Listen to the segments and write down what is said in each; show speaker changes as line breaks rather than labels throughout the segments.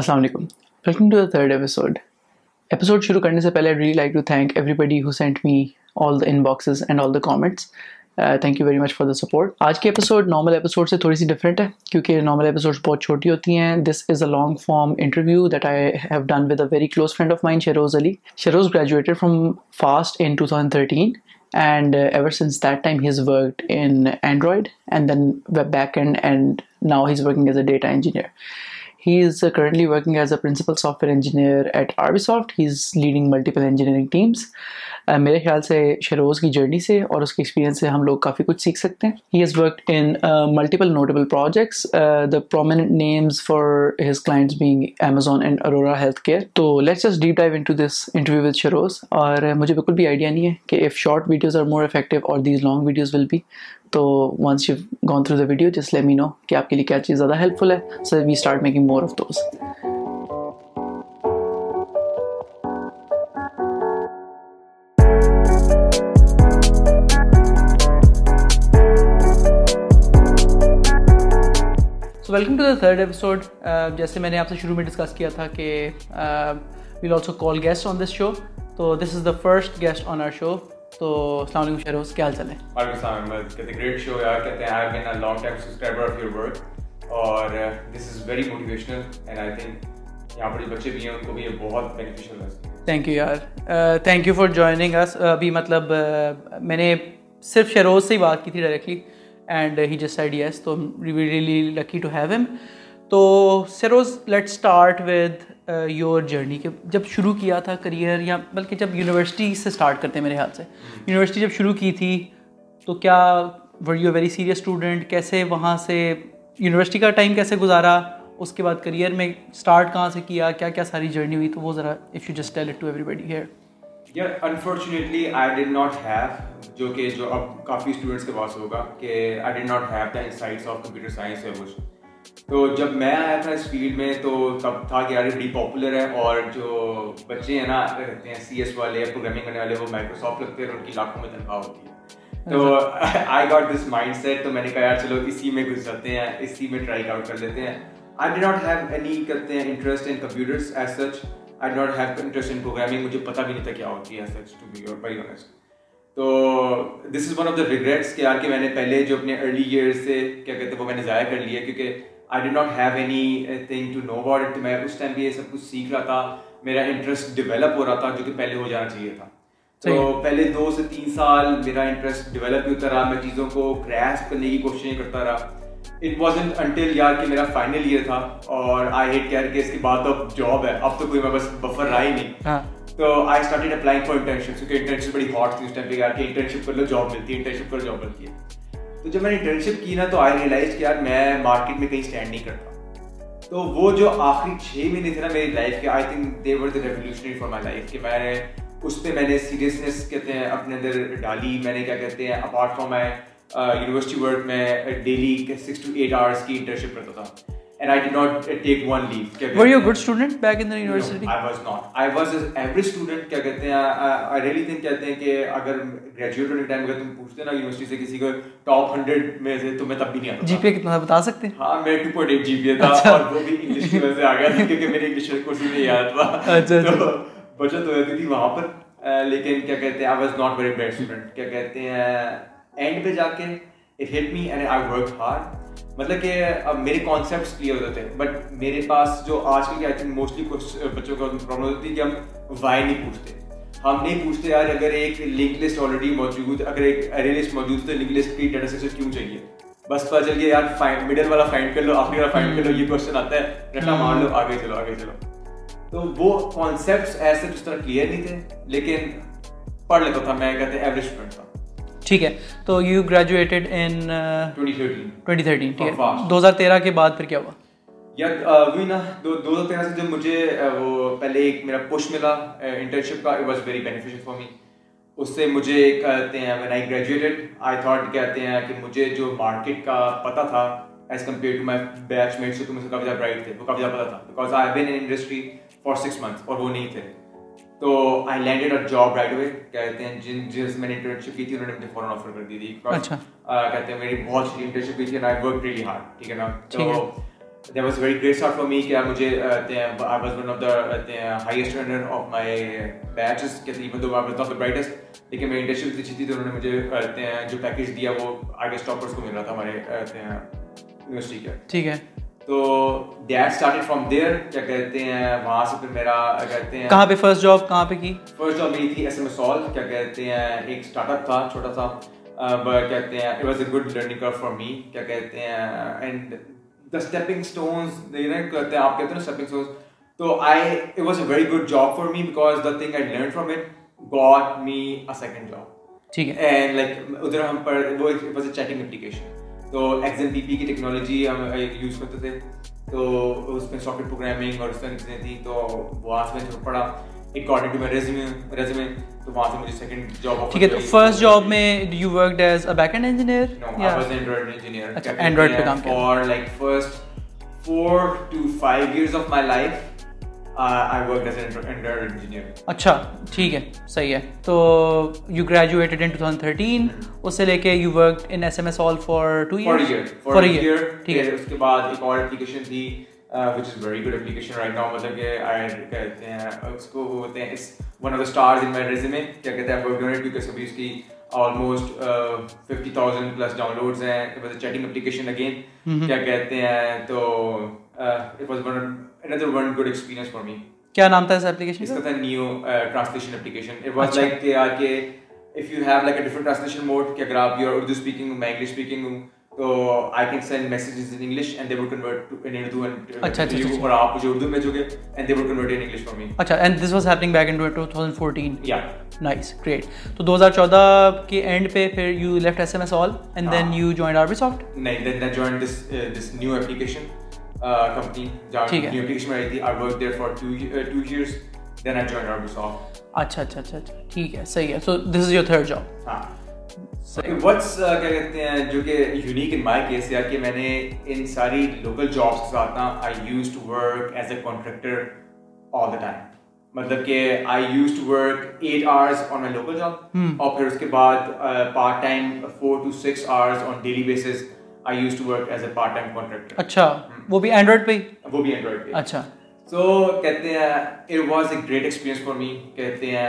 السلام علیکم welcome to the third episode episode شروع کرنے سے پہلے I really like to thank everybody who sent me all the inboxes and all the comments thank you very much for the support آج کے episode normal episode سے تھوڑی سی different ہے کیونکہ نارمل ایپیسوڈ بہت چھوٹی ہوتی ہیں this is a long form interview that I have done with a very close friend of my Sheroz Ali Sheroz graduated from FAST in two thousand thirteen and ever since that time he is work Android and then web back end and now he is working as a data engineer He is uh, currently working as a principal software engineer at Arvisoft. He's leading multiple engineering teams. Uh, میرے خیال سے شیروز کی journey سے اور اس کے experience سے ہم لوگ کافی کچھ سیکھ سکتے ہیں he has work in multiple notable projects the prominent names for his clients being Amazon and Aurora health care تو let's just deep dive into this interview with Sheroz اور مجھے بالکل بھی آئیڈیا نہیں ہے کہ if short videos are more effective اور these long videos will be تو once you gone through the video جس لے می نو کہ آپ کے لیے کیا چیز زیادہ ہیلپ فل ہے so we start making more of those so welcome to the third episode جیسے میں نے آپ سے شروع میں میں ڈسکس کیا کیا تھا کہ we'll also call guest guest on on this this show show تو تو از دا فرسٹ آر السلام علیکم حال
تھینک
تھینک یو یو یار فار uh, uh, uh, ابھی مطلب نے صرف شہروز سے ہی بات کی تھی ڈائریکٹلی اینڈ ہی جس I is too really lucky to have um to Sheroz let start with your journey کہ جب شروع کیا تھا کریئر یا بلکہ جب یونیورسٹی سے اسٹارٹ کرتے ہیں میرے خیال سے یونیورسٹی جب شروع کی تھی تو کیا were you very serious student کیسے وہاں سے یونیورسٹی کا ٹائم کیسے گزارا اس کے بعد کریئر میں اسٹارٹ کہاں سے کیا کیا کیا ساری جرنی ہوئی تو وہ ذرا if you just tell it to everybody here
unfortunately I not have جو کہ جو اب کافی اسٹوڈنٹس کے پاس ہوگا کہ I not have the of computer science کچھ تو جب میں آیا تھا اس فیلڈ میں تو تب تھا کہ یار پاپولر ہے اور جو بچے ہیں نا رہتے ہیں سی ایس والے پروگرامنگ کرنے والے وہ مائکروسافٹ لگتے ہیں اور ان کی لاکھوں میں تنخواہ ہوتی ہے تو I got this mindset تو میں نے کہا یار چلو اسی میں گھس جاتے ہیں اسی میں ٹرائی آؤٹ کر لیتے ہیں آئی ناٹ ہیو اینی کرتے ہیں interest in computers as such I not have interest in programming مجھے پتہ بھی نہیں تھا کیا ہوتی ہے سچ ٹو بی ویری آنیسٹ تو this is one of the regrets کہ کہ یار میں نے پہلے جو اپنے ارلی ایئر سے کیا کہتے ہیں وہ میں نے ضائع کر لیا کیونکہ I did not have anything to know about it میں اس ٹائم بھی یہ سب کچھ سیکھ رہا تھا میرا انٹرسٹ ڈیولپ ہو رہا تھا جو کہ پہلے ہو جانا چاہیے تھا تو پہلے دو سے تین سال میرا انٹرسٹ ڈیولپ ہی ہوتا رہا میں چیزوں کو کریس کرنے کی کوششیں کرتا رہا اٹ وازن انٹل یار کہ میرا فائنل ایئر تھا اور آئی ہیٹ کیئر کہ اس کے بعد اب جاب ہے اب تو کوئی میں بس بفر رہا ہی نہیں تو I started applying for internship کیونکہ انٹرنشپ بڑی ہاٹ تھی اس ٹائم پہ یار کہ انٹرنشپ کر لو جاب ملتی ہے انٹرنشپ کر جاب ملتی ہے تو جب میں نے انٹرنشپ کی نا تو آئی ریئلائز کہ یار میں مارکیٹ میں کہیں اسٹینڈ نہیں کرتا تو وہ جو آخری چھ مہینے تھے نا میری لائف کے I think they were the revolutionary for my life کہ میں نے اس پہ میں نے سیریسنیس کہتے ہیں اپنے اندر ڈالی میں نے کیا کہتے ہیں apart from my university work میں daily six to eight hours
بتا سکتے
ہاں، یاد تھا لیکن اینڈ پہ جا کے it me and I work hard مطلب کہ اب میرے کانسیپٹس کلیئر ہوتے ہیں بٹ میرے پاس جو آج کل آئی تھنک موسٹلی بچوں کا ہم وائی نہیں پوچھتے ہم نہیں پوچھتے یار اگر ایک لنک لسٹ آلریڈی موجود اگر ایک لسٹ لسٹ موجود تو لنک کی ڈیٹا سیٹ کیوں چاہیے بس پتا چل گیا یار مڈل والا فائنڈ کر لو آخری والا فائنڈ کر لو یہ کوشچن آتا ہے رٹا مان لو آگے چلو آگے چلو تو وہ کانسیپٹس ایسے جس طرح کلیئر نہیں تھے لیکن پڑھ لیتا تھا میں کہتے ایوریج اسٹوڈنٹ تھا
ٹھیک ہے تو یو گریجویٹڈ ان 2013 ٹھیک ہے 2013 کے بعد پھر کیا ہوا
یا وہ نا دو ہزار تیرہ سے جب مجھے وہ پہلے ایک میرا پوش ملا انٹرنشپ کا it was very beneficial for me اس سے مجھے کہتے ہیں when I graduated I thought کہتے ہیں کہ مجھے جو مارکیٹ کا پتہ تھا as compare to my batch mates تو مجھے کافی زیادہ برائٹ تھے وہ کافی زیادہ پتہ تھا because I been industry for six months اور وہ نہیں تھے تو I landed a job right away کہتے ہیں جن جس میں نے انٹرنشپ کی تھی انہوں نے مجھے فوراً آفر کر دی تھی اچھا۔ کہتے ہیں میری بہت اچھی انٹرنشپ کی تھی and I work really hard ٹھیک ہے نا تو there was very great start for me کہ مجھے I was one of the highest standard of my batches کہتے ہیں even though of the brightest لیکن میری انٹرنشپ اچھی تھی تو انہوں نے مجھے جو پیکج دیا وہ آگے اسٹاپرس کو مل رہا تھا ہمارے یونیورسٹی کا
ٹھیک ہے
تو ڈیڈ اسٹارٹیڈ فرام دیئر کیا کہتے ہیں وہاں سے پھر میرا کہتے ہیں
کہاں پہ فرسٹ جاب کہاں پہ کی
فرسٹ جاب میری تھی ایس ایم ایس آل کیا کہتے ہیں ایک اسٹارٹ اپ تھا چھوٹا سا کہتے ہیں it was a good learning کر فار می کیا کہتے ہیں اینڈ دا اسٹیپنگ اسٹونس کہتے ہیں آپ کہتے ہیں نا اسٹیپنگ اسٹونس تو I it was a very good job for me because the thing I learn from it got me a second job
ٹھیک ہے
اینڈ لائک ادھر ہم پر وہ واز اے چیکنگ اپلیکیشن تو ایکس ایم پی پی کی technology ہم use کرتے تھے تو اس میں سافٹ ویئر پروگرامنگ اور اس طرح چیزیں تھیں تو وہ آج میں جب پڑا according to my resume resume تو وہاں سے مجھے سیکنڈ جاب
ٹھیک ہے تو فرسٹ جاب میں you worked as a back end engineer
no I was Android engineer
اچھا اینڈرائیڈ پہ کام کیا
اور like first 4 to 5 years of my life
اچھا ٹھیک ہے صحیح ہے تو یو گریجویٹڈ ان 2013 اس سے لے کے you worked in S M S all for two year
for year for year ٹھیک ہے اس کے بعد ایک اور اپلیکیشن تھی which is very good application right now مطلب کہ آئی کہتے ہیں اس کو وہ ہوتے ہیں اس one of the stars in my resume کیا کہتے ہیں ورک ڈونیٹ بیکاز ابھی اس کی آلموسٹ 50000 پلس ڈاؤن لوڈز ہیں it was a chatting application again کیا کہتے ہیں تو it was one another one good experience for me
kya naam tha is application
iska tha neo uh, translation application it was Achha. اچھا۔ like ke aar ke if you have like a different translation mode ki agar aap you are urdu speaking hum english speaking hum تو I can send messages in English and they will convert to in Urdu and
اچھا اچھا،, اچھا
اور اپ مجھے اردو بھیجو گے and they will convert in English for me
اچھا and this was happening back in 2014
یا
نائس گریٹ تو 2014 کے اینڈ پہ پھر you left S M S all and then you joined Arbisoft
نہیں then I joined this this new application company جہاں new application میں رہی تھی I work there for two years then I join order so
اچھا اچھا اچھا اچھا ٹھیک ہے صحیح ہے so this is your third job
ہاں واٹس uh, کیا کہتے ہیں جو کہ یونیک ان مائی کیس یا کہ میں نے ان ساری لوکل جابس کے ساتھ نا I use to work as a contractor all the time مطلب کہ I use to work eight hours on my local job اور پھر اس کے بعد part time four to six hours on daily basis I use to work as a part time contractor
اچھا وہ بھی اینڈرائڈ پہ
وہ بھی اینڈرائڈ پہ
اچھا
سو کہتے ہیں it was a great experience for me کہتے ہیں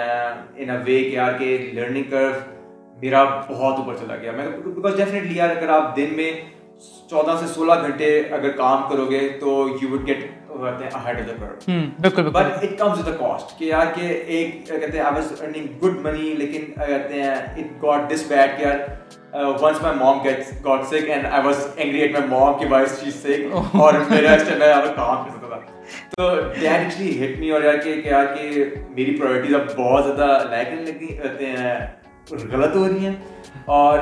ان اے وے کہ یار کہ لرننگ کرو میرا بہت اوپر چلا گیا میں بیکاز ڈیفینیٹلی یار اگر آپ دن میں چودہ سے سولہ گھنٹے اگر کام کرو گے تو یو وڈ گیٹ کہتے ہیں once my mom gets got sick and I was angry at my mom کہ وائی شی سک اور میرا اس ٹائم میں یار کام کر سکتا تھا تو دیٹ ایکچولی ہٹ می اور یار کہ یار کہ میری پرائیورٹیز اب بہت زیادہ لائک لگتی رہتے ہیں غلط ہو رہی ہیں اور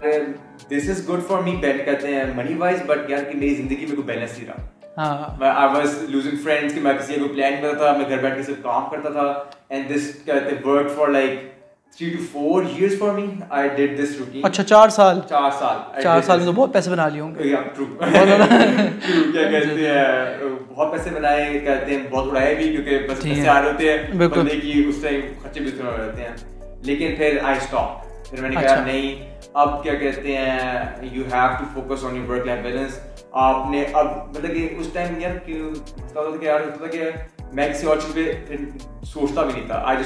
this is good for me bat کرتے ہیں منی وائز بٹ یار کہ میری زندگی میں کوئی بیلنس نہیں رہا آئی واز لوزنگ فرینڈس کہ میں کسی کو پلان کرتا تھا میں گھر بیٹھ کے صرف کام کرتا تھا and this work for like
اچھا، بہت بہت بہت پیسے پیسے بنا لیے ہوں گے
بنائے ہیں اڑائے بھی کیونکہ لیکن پھر پھر آئی میں نے نے کہا اچھا۔ نہیں اب اب کیا کہتے ہیں you have to focus on your work life balance آپ مطلب کہ کہ اس ٹائم یار سوچتا بھی نہیں تھا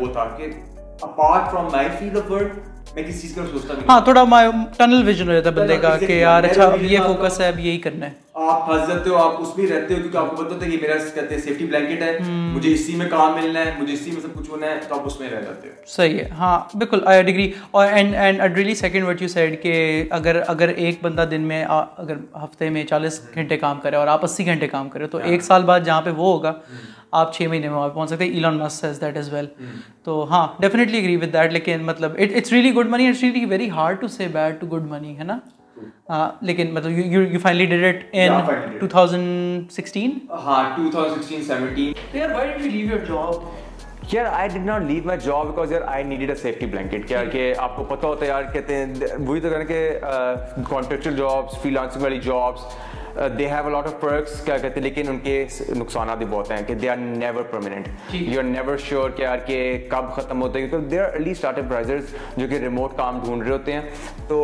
وہ تھا میں کسی چیز کا سوچتا نہیں
ہاں تھوڑا ٹنل ویژن ہو جاتا ہے بندے کا کہ یار اچھا اب یہ فوکس ہے اب یہی کرنا ہے
آپ پھنس جاتے ہو آپ اس میں رہتے ہو کیونکہ آپ کو پتا ہوتا ہے یہ میرا کہتے ہیں سیفٹی بلینکٹ ہے مجھے اسی میں کام ملنا ہے مجھے اسی میں سب کچھ ہونا ہے تو آپ اس میں رہ جاتے ہو
صحیح ہے ہاں بالکل آئی ڈگری اور and and I'd really second what you said کہ اگر اگر ایک بندہ دن میں اگر ہفتے میں چالیس گھنٹے کام کرے اور آپ اسی گھنٹے کام کرے تو ہاں۔ ایک سال بعد جہاں پہ وہ ہوگا آپ چھ مہینے میں وہاں پہنچ سکتے Elon Elon Musk says that is well تو ہاں ڈیفینیٹلی اگری وتھ دیٹ لیکن مطلب it's really good money it's really very hard to say bad to good money ہے نا hmm. لیکن مطلب you finally did it in 2016
ہاں 2016 17
یار why did you leave your job
یار I did not leave my job because یار I needed a safety blanket یار کہ آپ کو پتہ ہوتا ہے یار کہتے ہیں وہی تو کہنا کہ کانٹریکچوئل جابس فری لانسنگ والی جابس ان کے نقصانات بھی بہت ختم ہوتے ہیں تو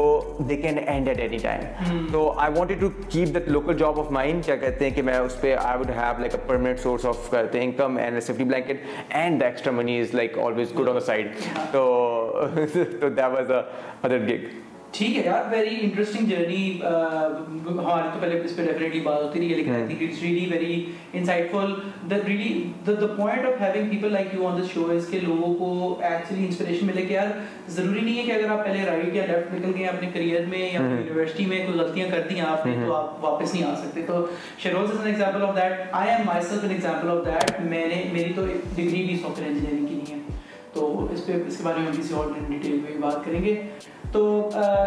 I to keep that local job of mind کیا کہتے ہیں
ٹھیک ہے یار ویری انٹرسٹنگ جرنی ہماری تو پہلے اس پہ ڈیفینیٹلی بات ہوتی رہی ہے لیکن I think it's really very insightful the really the point of having people like you on the show اس کے لوگوں کو ایکچولی انسپریشن ملے کہ یار ضروری نہیں ہے کہ اگر آپ پہلے رائٹ یا لیفٹ نکل گئے اپنے کریئر میں یا یونیورسٹی hmm. میں کوئی غلطیاں کر دی آپ نے hmm. تو آپ واپس نہیں آ سکتے تو Sheroze is an example of that I am myself an example of that میں نے میری تو ڈگری بھی سافٹ ویئر انجینئرنگ کی نہیں ہے تو اس پہ اس کے بارے میں کسی اور ڈیٹیل میں بات کریں گے تو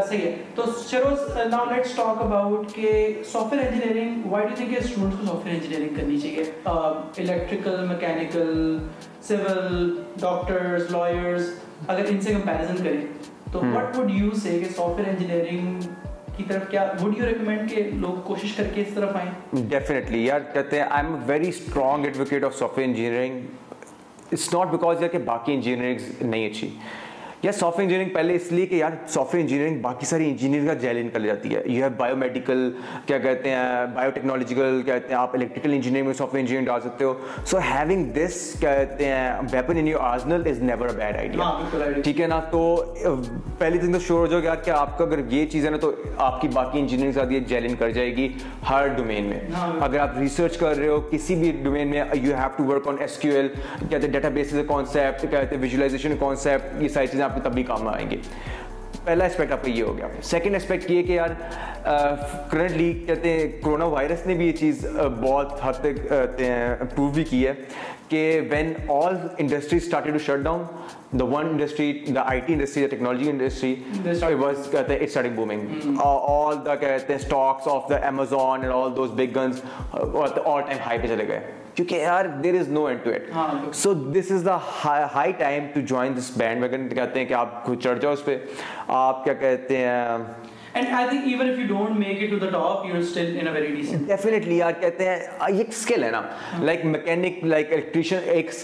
صحیح ہے تو Sheroze now let's talk about کہ software engineering why do think کہ اسٹوڈنٹس کو سافٹ ویئر انجینئرنگ کرنی چاہیے electrical mechanical civil doctors lawyers اگر ان سے کمپیریزن کریں تو وٹ وڈ یو سے کہ سافٹ ویئر انجینئرنگ کی طرف کیا وڈ یو ریکمینڈ کہ لوگ کوشش کر کے اس طرف آئیں
ڈیفینیٹلی یار کہتے ہیں I am very strong advocate of software engineering it's not because یار کہ باقی انجینئرنگ نہیں اچھی یا سافٹ انجینئرنگ پہلے اس لیے کہ یار سافٹ ویئر انجینئرنگ باقی ساری انجینئر کا ان کر جاتی ہے یو ہیو بایو میڈیکل کیا کہتے ہیں بایو ٹیکنالوجیکل کیا کہتے ہیں آپ الیکٹریکل انجینئرنگ میں سافٹ ویئر انجینئر ڈال سکتے ہو سو ہیونگ دس کیا کہتے ہیں weapon in is never a bad idea ٹھیک ہے نا تو پہلی دن تو شور ہو جاؤ گے یار آپ کا اگر یہ چیز ہے نا تو آپ کی باقی انجینئرنگ ساتھ یہ ان کر جائے گی ہر ڈومین میں ہاں، اگر آپ ریسرچ کر رہے ہو کسی بھی ڈومین میں you have to work on S Q L کہتے ہیں ڈیٹا بیسز کانسیپٹ کہتے ہیں کانسیپٹ یہ ساری چیزیں آپ کے تب بھی کام آئیں گے پہلا اسپیکٹ آپ کا یہ ہو گیا سیکنڈ اسپیکٹ یہ کہ یار کرنٹلی کہتے ہیں کرونا وائرس نے بھی یہ چیز بہت حد تک پروو بھی کی ہے کہ when all industries started to shut down the one industry the I T industry the technology industry was کہتے ہیں it's starting booming all the کہتے ہیں stocks of the Amazon and all those big guns all time high پہ چلے گئے کیونکہ یار there is is no end to to so this this the high time join bandwagon کہتے ہیں کہ آپ آپ کو چڑھ جاؤ اس پہ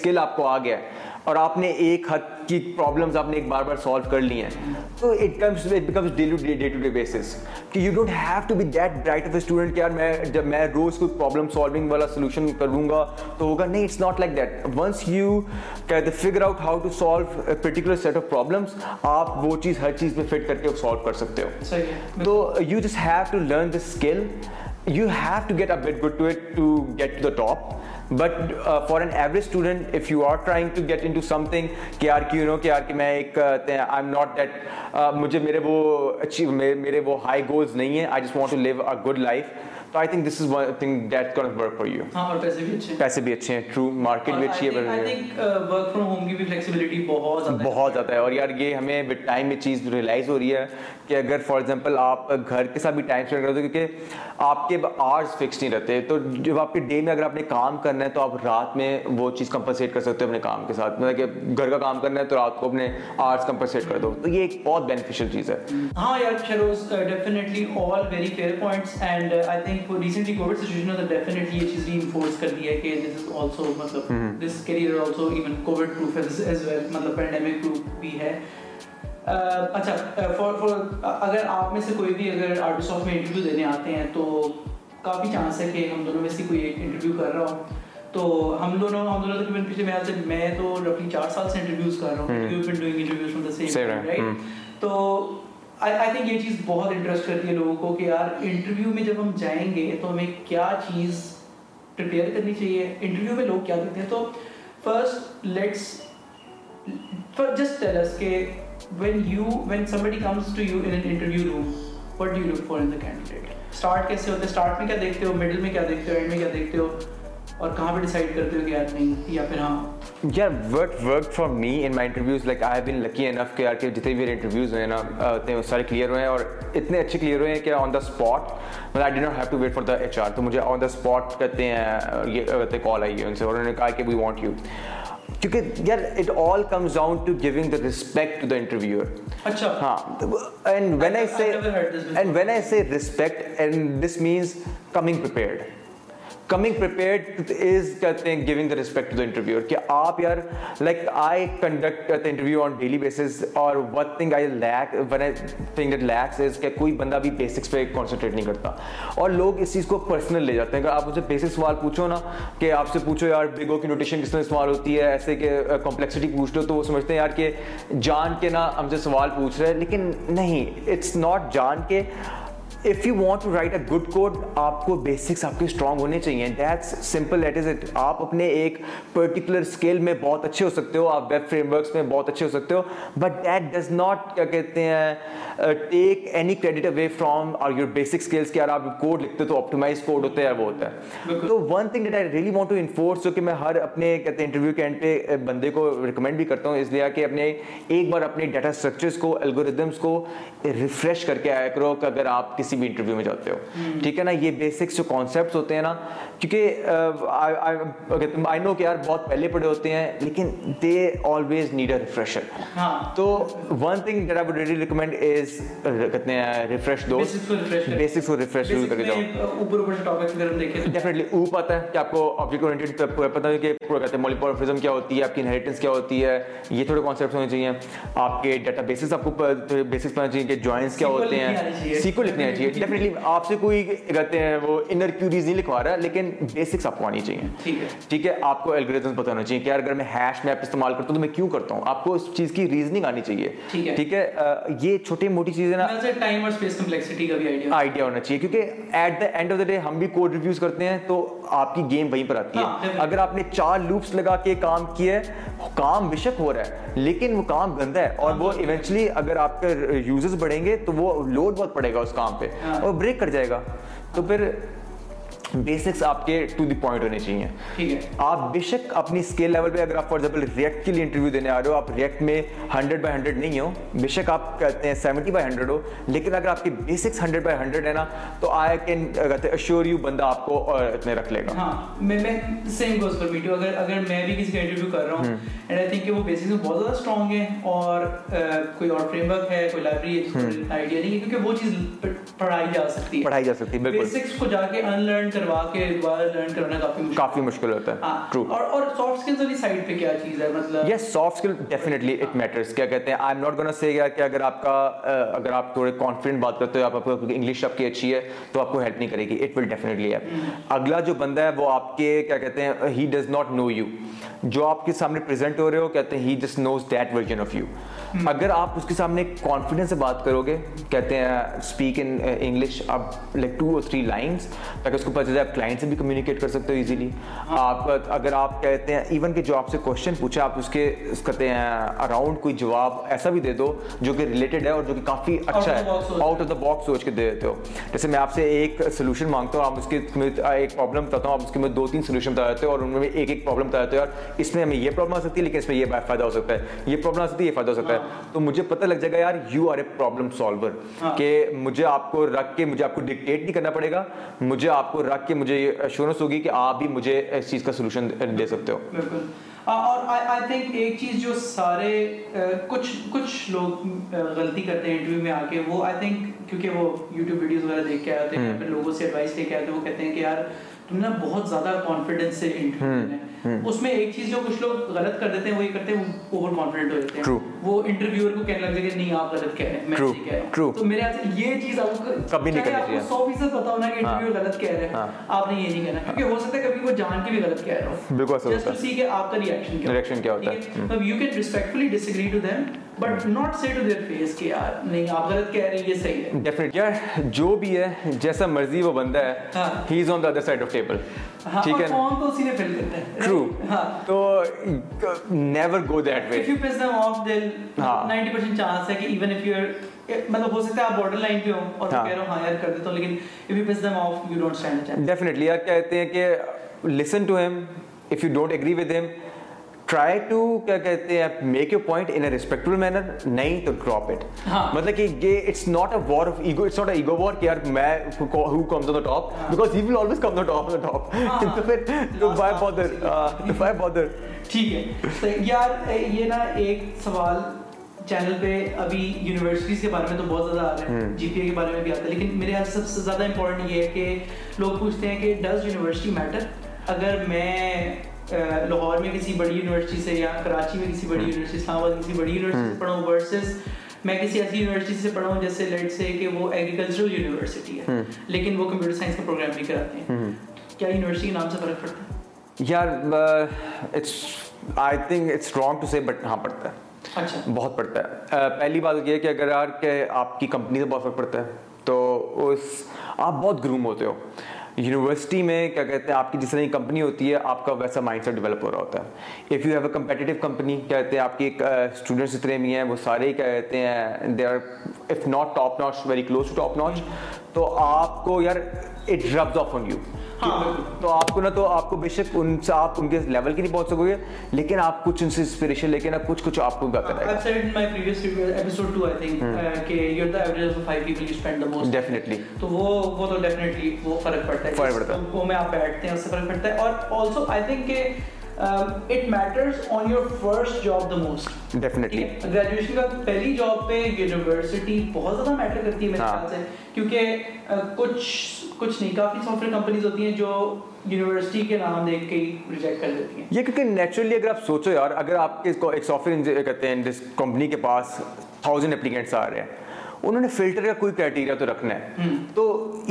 کیا آ گیا اور آپ نے ایک حد کی پرابلمز آپ نے ایک بار بار سالو کر لی ہیں تو it comes it becomes daily day to day basis کہ you don't have to be that bright of a student کہ یار میں جب میں روز کوئی پرابلم سالونگ والا سولوشن کروں گا تو ہوگا نہیں it's not like that once you کہتے figure out how to solve a particular set of problems آپ وہ چیز ہر چیز میں فٹ کر کے سالو کر سکتے ہو تو you just have to learn this skill you have to get a go it to get to the top but for ever get انگیو no note نہیں ہے گڈ لائف
پیسے بھی اچھے
ہیں اور یار یہ ہمیں کہ اگر فار ایگزامپل آپ گھر کے ساتھ بھی ٹائم اسپینڈ کرتے ہیں آپ کے آرز فکس نہیں رہتے تو جب آپ کے ڈے میں اگر آپ نے کام کرنا ہے تو آپ رات میں وہ چیز کمپنسیٹ کر سکتے ہو اپنے کام کے ساتھ مطلب کہ گھر کا کام کرنا ہے تو رات کو اپنے آرز کمپنسیٹ کر دو تو یہ ایک بہت بینیفیشیل چیز ہے
ہاں یار Sheroze definitely all very fair points and I think recently Covid situation نے ڈیفینیٹلی یہ چیز بھی انفورس کر دی ہے کہ دس از آلسو مطلب this career also even Covid proof is as well مطلب پینڈیمک پروف بھی ہے Uh, اچھا uh, اگر آپ میں سے کوئی بھی اگر آرٹس آف میں انٹرویو دینے آتے ہیں تو کافی چانس ہے کہ ہم دونوں میں سے کوئی ایک انٹرویو کر رہا ہوں تو ہم دونوں ہم دونوں تقریباً پچھلے میں سے میں تو رفلی چار سال سے انٹرویوز کر رہا ہوں hmm. hmm. تو آئی تھنک یہ چیز بہت انٹرسٹ کرتی ہے لوگوں کو کہ یار انٹرویو میں جب ہم جائیں گے تو ہمیں کیا چیز پریپیئر کرنی چاہیے انٹرویو میں لوگ کیا دیکھتے ہیں تو فرسٹ لیٹس جسٹ ٹیلس کہ when you when somebody comes to you in an interview room what do you look for in the candidate start kaise hote start mein kya dekhte ho middle mein kya dekhte ho end mein kya dekhte ho aur kahan pe decide karte ho ki yaar nahi ya fir ha
Yeah, what worked for me in my interviews, like I have been lucky enough کہ یار کہ جتنے بھی interviews ہوئے نا اتنے سارے clear ہوئے ہیں اور اتنے اچھے کلیئر ہوئے ہیں کہ on the spot I did not have to wait for the H R تو مجھے آن دا اسپاٹ کہتے ہیں یہ کال آئی ہے ان سے اور انہوں نے کہا کہ وی وانٹ یو کیونکہ
اچھا۔
ہاں when I and when I see respect this means coming coming is giving to interview کہ آپ یار like I conduct interview on daily base اور وٹ تھنگ کوئی بندہ بھی بیسکس پہ کانسنٹریٹ نہیں کرتا اور لوگ اس چیز کو پرسنل لے جاتے ہیں اگر آپ مجھے بیسک سوال پوچھو نا کہ آپ سے پوچھو یار بگو کی نوٹیشن کس طرح استعمال ہوتی ہے ایسے کہ کمپلیکسٹی پوچھ لو تو وہ سمجھتے ہیں یار کہ جان کے نا ہم سے سوال پوچھ رہے ہیں لیکن نہیں اٹس ناٹ جان کے گڈ کوڈ آپ کو بیسکس ہونے چاہیے اچھے ہو سکتے ہو سکتے ہو بٹ ڈز ناٹ کیا کہتے ہیں تو آپٹیمائز کوڈ ہوتا ہے وہ ہوتا ہے تو ون تھنگ آئی کہ میں بندے کو ریکمینڈ بھی کرتا ہوں اس لیے کہ اپنے ایک بار اپنے ڈیٹا اسٹرکچرس کو الگوریدمس کو ریفریش کر کے آیا کرو اگر آپ کسی کسی بھی انٹرویو میں جاتے ہو ٹھیک ہے نا یہ بیسکس جو کانسیپٹس ہوتے ہیں نا کیونکہ آئی نو کہ یار بہت پہلے پڑے ہوتے ہیں لیکن they always need a refresher تو one thing that I would recommend is کہتے ہیں ریفریش دو بیسکس کو ریفریش ضرور کر کے جاؤ
اوپر اوپر سے ٹاپکس اگر ہم دیکھیں
ڈیفینیٹلی اوپ آتا ہے کہ آپ کو آبجیکٹ اورینٹڈ پتہ ہے کہ کہتے ہیں مولیپورفزم کیا ہوتی ہے آپ کی انہیریٹنس کیا ہوتی ہے یہ تھوڑے کانسیپٹس ہونے چاہیے آپ کے ڈیٹا بیسس آپ کو بیسکس پتہ چاہیے کہ جوائنس کیا ہوتے ہیں سیکو لکھنے چاہیے چاہیے ڈیفینیٹلی جی، جی، آپ سے کوئی کہتے ہیں وہ انر کیوریز نہیں لکھوا رہا لیکن بیسکس آپ کو آنی چاہیے ٹھیک ہے آپ کو الگریزم پتہ ہونا چاہیے کہ اگر میں ہیش میپ استعمال کرتا ہوں تو میں کیوں کرتا ہوں آپ کو اس چیز کی ریزننگ آنی چاہیے ٹھیک ہے یہ چھوٹی موٹی چیزیں نا
آئیڈیا
ہونا چاہیے کیونکہ at the end of the day ہم بھی کوڈ ریویوز کرتے ہیں تو آپ کی گیم وہیں پر آتی ہے ہاں، اگر آپ نے چار لوپس لگا کے کام کیا ہے کام بے شک ہو رہا ہے لیکن وہ کام گندا ہے اور وہ ایونچلی ہاں۔ اگر آپ کے یوزرز بڑھیں گے تو وہ لوڈ بہت پڑے گا اس کام پہ اور بریک کر جائے گا تو پھر بیسکس آپ کے ٹو دی پوائنٹ ہونے چاہیے آپ آپ آپ آپ آپ آپ بے بے شک شک اپنی اسکیل لیول پہ اگر اگر فار ایگزامپل ریئیکٹ ریئیکٹ کے لیے انٹرویو دینے آ رہے ہو ہو ہو میں میں hundred hundred hundred hundred hundred by by by نہیں کہتے کہتے ہیں ہیں سیونٹی لیکن بیسکس ہے نا تو آئی کین یو بندہ کو اور اتنے رکھ لے گا
بھی کسی کا کروا کے دوبارہ لرن کرنا کافی
کافی مشکل ہوتا ہے ٹرو ہاں،
اور اور سافٹ سکلز والی سائیڈ پہ کیا چیز ہے مطلب
yes soft skill definitely it matters کیا کہتے ہیں آئی ایم ناٹ گونا سے گیا کہ اگر آپ کا اگر آپ تھوڑے کانفیڈنٹ بات کرتے ہو آپ آپ کو انگلش آپ کی اچھی ہے تو آپ کو ہیلپ نہیں کرے گی اٹ ول ڈیفینیٹلی ہیلپ اگلا جو بندہ ہے وہ آپ کے کیا کہتے ہیں he does not know you جو آپ کے سامنے پریزنٹ ہو رہے ہو کہتے ہیں he just knows that version of you اگر آپ اس کے سامنے کانفیڈنس سے بات کرو گے کہتے ہیں اسپیک ان انگلش اب لائک ٹو اور تھری لائنس تاکہ اس کو پتہ سے آپ کلائنٹ سے بھی کمیونیکیٹ کر سکتے ہو ایزیلی ہاں. آپ اگر آپ کہتے ہیں ایون کہ جو آپ سے کوشچن پوچھا آپ اس کے کہتے ہیں اراؤنڈ کوئی جواب ایسا بھی دے دو جو کہ ریلیٹڈ ہے اور جو کہ کافی اچھا ہے آؤٹ آف دا باکس سوچ کے دے دیتے ہو جیسے میں آپ سے ایک سولوشن مانگتا ہوں آپ اس کے ایک پرابلم بتاتا ہوں آپ اس کے دو تین سولوشن بتا دیتے ہو اور ان میں ایک ایک پرابلم بتا دیتے ہو یار اس میں ہمیں یہ پرابلم آ سکتی ہے لیکن اس میں یہ فائدہ ہو سکتا ہے یہ پرابلم آ سکتی ہے یہ فائدہ ہو سکتا ہے ہاں. تو مجھے پتہ لگ جائے گا یار you are a problem solver کہ مجھے آپ کو رکھ کے مجھے آپ کو ڈکٹیٹ نہیں کرنا پڑے گا مجھے آپ کو رکھ تک کہ مجھے یہ ایشورنس ہوگی کہ آپ بھی مجھے اس چیز کا سلوشن دے سکتے ہو
بالکل اور آئی تھنک ایک چیز جو سارے کچھ کچھ لوگ غلطی کرتے ہیں انٹرویو میں آ کے وہ آئی تھنک کیونکہ وہ یوٹیوب ویڈیوز وغیرہ دیکھ کے آتے ہیں لوگوں سے ایڈوائس لے کے آتے ہیں وہ کہتے ہیں کہ یار نا بہت زیادہ کانفیڈنس سے انٹرویو اس میں ایک چیز جو کچھ لوگ غلط کر دیتے ہیں وہ یہ کرتے ہیں وہ اوور کانفیڈنٹ ہو جاتے ہیں وہ انٹرویور کو کہنے لگتے ہیں کہ نہیں آپ غلط کہہ رہے ہیں میں صحیح کہہ رہا ہوں تو میرے خیال سے یہ چیز آپ کو
کبھی نہیں کرنی چاہیے
سو فیصد پتا ہونا کہ انٹرویو ہاں۔ غلط کہہ رہے ہیں ہاں۔ آپ نے یہ نہیں کہنا کیونکہ ہو سکتا ہے کبھی وہ جان کے بھی غلط کہہ رہا ہوں
بالکل
جسٹ سی کہ آپ کا ریئیکشن کیا
ریئیکشن کیا ہوتا ہے
اب you can respectfully disagree to them but not say to their face کہ یار نہیں آپ غلط کہہ رہے ہیں یہ صحیح ہے
ڈیفینیٹ یار جو بھی ہے جیسا مرضی وہ بندہ ہے he is on the other side of table
table ہاں، ٹھیک ہے
ٹرو ہاں۔ تو نیور گو دیٹ وے
مطلب ہو سکتا ہے آپ بارڈر لائن پہ ہو اور ہاں۔ کہہ رہے ہو ہائر کر دیتا ہوں لیکن if you push them off you don't stand a chance
definitely یا کہتے ہیں کہ listen to him if you don't agree with him try to کیا کہتے ہیں make your point in respectful manner نہیں تو ڈراپ اٹ مطلب کہ یہ it's not a war of ego it's not a ego war کہ یار میں who comes on the top because he will always come the top on the top تو پھر تو بائی بادر تو بائی بادر
ٹھیک ہے یار یہ نا ایک سوال چینل پہ ابھی یونیورسٹیز کے بارے میں تو بہت زیادہ آ رہا ہے جی پی اے کے بارے میں بھی آتا ہے لیکن میرے یہاں سب سے زیادہ امپورٹنٹ یہ ہے کہ لوگ پوچھتے ہیں کہ ڈز یونیورسٹی میٹر اگر میں لاہور uh, میں کسی بڑی یونیورسٹی سے یا کراچی میں کسی بڑی یونیورسٹی اسلام آباد میں کسی بڑی یونیورسٹی سے پڑھوں ورسز میں کسی ایسی یونیورسٹی سے پڑھا ہوں جیسے لیٹ سے کہ وہ ایگریکلچرل یونیورسٹی ہے لیکن وہ کمپیوٹر سائنس کا پروگرام بھی کراتے ہیں کیا یونیورسٹی کے نام سے فرق پڑتا ہے
یار I think it's wrong to say but ہاں پڑتا ہے
اچھا۔
بہت پڑتا ہے پہلی بات یہ کہ اگر یار کہ آپ کی کمپنی سے بہت فرق پڑتا ہے تو اس آپ بہت گروم ہوتے ہو یونیورسٹی میں کیا کہتے ہیں آپ کی جس طرح کمپنی ہوتی ہے آپ کا ویسا مائنڈ سیٹ ڈیولپ ہو رہا ہوتا ہے if you have a competitive company کیا کہتے ہیں آپ کے اسٹوڈنٹس جتنے بھی ہیں وہ سارے کیا کہتے ہیں they are if not top notch very close to top notch تو آپ کو یار it rubs off on you ہاں۔ تو آپ آپ آپ کو کو نہ تو بے شک ان ان سے کے لیول کی نہیں پہنچ سکو گے لیکن آپ کچھ ان سے لے کے کچھ کچھ آپ کو کیا گا
تو تو وہ فرق پڑتا ہے اور it matters on your first job the most
definitely
graduation کا پہلی جاب پہ یونیورسٹی بہت زیادہ میٹر کرتی ہے میرے خیال سے کیونکہ کچھ کچھ نہیں کافی سافٹ ویئر کمپنیز ہوتی ہیں جو یونیورسٹی کے نام دیکھ کے ہی ریجیکٹ کر دیتی ہیں
یہ کیونکہ نیچرلی اگر آپ سوچو یار اگر آپ اس کو ایک سافٹ ویئر کہتے ہیں جس کمپنی کے پاس تھاؤزینڈ اپلیکینٹس آ رہے ہیں انہوں نے فلٹر کا کوئی کرائٹیریا تو رکھنا ہے تو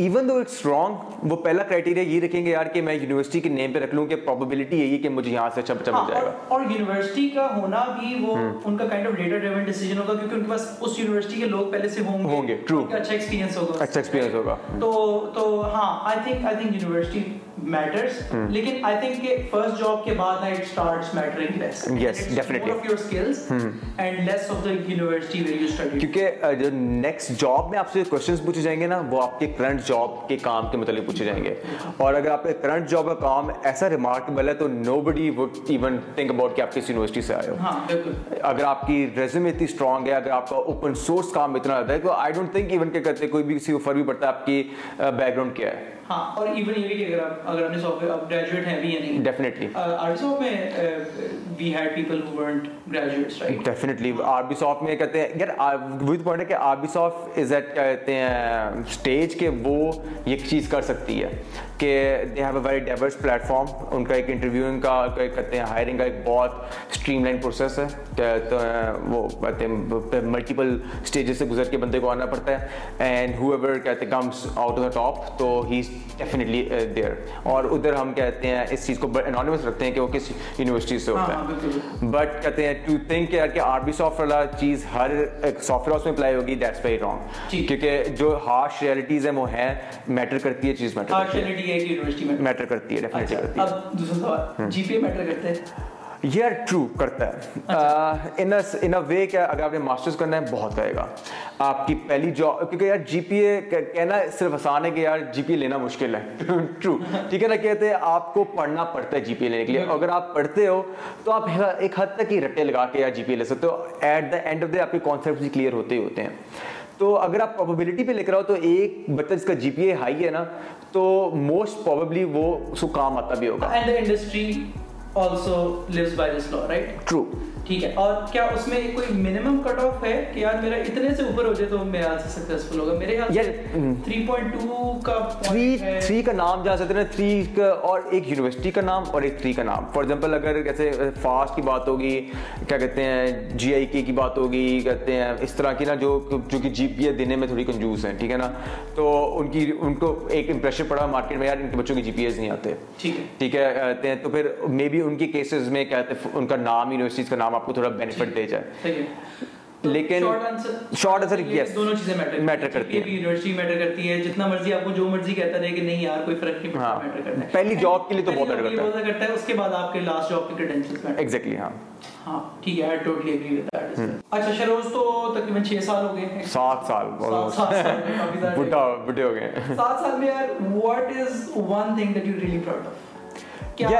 ایون دو اٹس رانگ وہ پہلا کرائٹیریا یہ رکھیں گے یار کہ میں یونیورسٹی کے نیم پہ رکھ لوں کہ پروبیبلٹی یہی ہے کہ مجھے یہاں سے اچھا بچہ مل ہاں، جائے گا
اور یونیورسٹی کا ہونا بھی وہ ان کا kind of data driven decision ہوگا کیونکہ ان کے پاس اس یونیورسٹی کے لوگ پہلے سے ہوں گے
ہوں گے ٹرو
اچھا ایکسپیرینس ہوگا
اچھا ایکسپیرینس ہوگا
تو تو ہاں I think I think university
current remarkable ہے تو نو بڈی سے اگر آپ کی ریزم اتنی اسٹرانگ ہے تو آئی ڈونٹ بیک گراؤنڈ کیا ہے
ہاں، اور ایون یہ بھی بھی کہ کہ اگر اگر آپ soft soft soft software graduate ہیں ہیں ہیں یا نہیں
definitely definitely
R R R B B B میں میں we had people who weren't graduates right
کہتے کہتے یار پوائنٹ ہے از ایٹ اسٹیج وہ یہ چیز کر سکتی ہے کہ they have a very diverse platform ان کا ایک انٹرویوئنگ کا کہتے ہیں ہائرنگ کا ایک بہت اسٹریم لائن پروسیس ہے وہ کہتے ہیں ملٹیپل اسٹیجز سے گزر کے بندے کو آنا پڑتا ہے اینڈ ہو ایور کہتے ہیں comes out of the top تو ہی از ڈیفینیٹلی دیئر اور ادھر ہم کہتے ہیں اس چیز کو انانومس رکھتے ہیں کہ وہ کس یونیورسٹی سے ہوتا ہے ہاں، ہاں، بٹ کہتے ہیں ٹو تھنک یار کہ آر بی سافٹ سافٹ ویئر والا چیز ہر میں اپلائی ہوگی دیٹس ویری رانگ کیونکہ جو ہارش ریئلٹیز ہیں وہ ہیں میٹر کرتی ہے چیز میٹر کرتی ہے ٹرو کرتا ہے ان وے کیا اگر آپ نے ماسٹرز کرنا ہے بہت کرے گا آپ کی پہلی جاب کیونکہ یار جی پی اے کہنا صرف آسان ہے کہ یار جی پی اے لینا مشکل ہے ٹرو ٹھیک ہے نا کہتے ہیں آپ کو پڑھنا پڑتا ہے جی پی اے لینے کے لیے اگر آپ پڑھتے ہو تو آپ ایک حد تک ہی رٹے لگا کے یار جی پی اے لے سکتے ہو at the end of the آپ کے کانسیپٹ کلیئر ہوتے ہی ہوتے ہیں تو اگر آپ پروبیبلٹی پہ لکھ رہا ہو تو ایک بچہ جس کا جی پی اے ہائی ہے نا تو موسٹ پروبیبلی وہ اس کو کام آتا بھی ہوگا
industry also lives by this law right
true
اور کیا اس میں کوئی منیمم کٹ آف ہے
اور ایک یونیورسٹی کا نام اور جی آئی کے کی بات ہوگی کہتے ہیں اس طرح کی نا جو جی پی اے دینے میں کنجوس ہیں ٹھیک ہے نا تو ان کی ان کو امپریشن پڑا مارکیٹ میں یار بچوں کے جی پی ایز نہیں آتے ٹھیک ہے تو پھر مے بی ان کیسز میں ان کا نام یونیورسٹیز کا نام کام آپ کو تھوڑا بینیفٹ جی. دے جائے لیکن شارٹ آنسر یس
دونوں چیزیں
میٹر کرتی ہیں
یونیورسٹی میٹر کرتی ہے جتنا مرضی آپ کو جو مرضی کہتا رہے کہ نہیں یار کوئی فرق نہیں پڑتا ہاں۔ میٹر کرتا ہے
پہلی جاب کے لیے تو بہت میٹر
کرتا ہے اس کے بعد آپ کے لاسٹ جاب کے کریڈینشلز میٹر
ایگزیکٹلی ہاں
ٹھیک ہے اچھا، تو تقریباً چھ سال ہو گئے
سات سال
سات سال میں
میں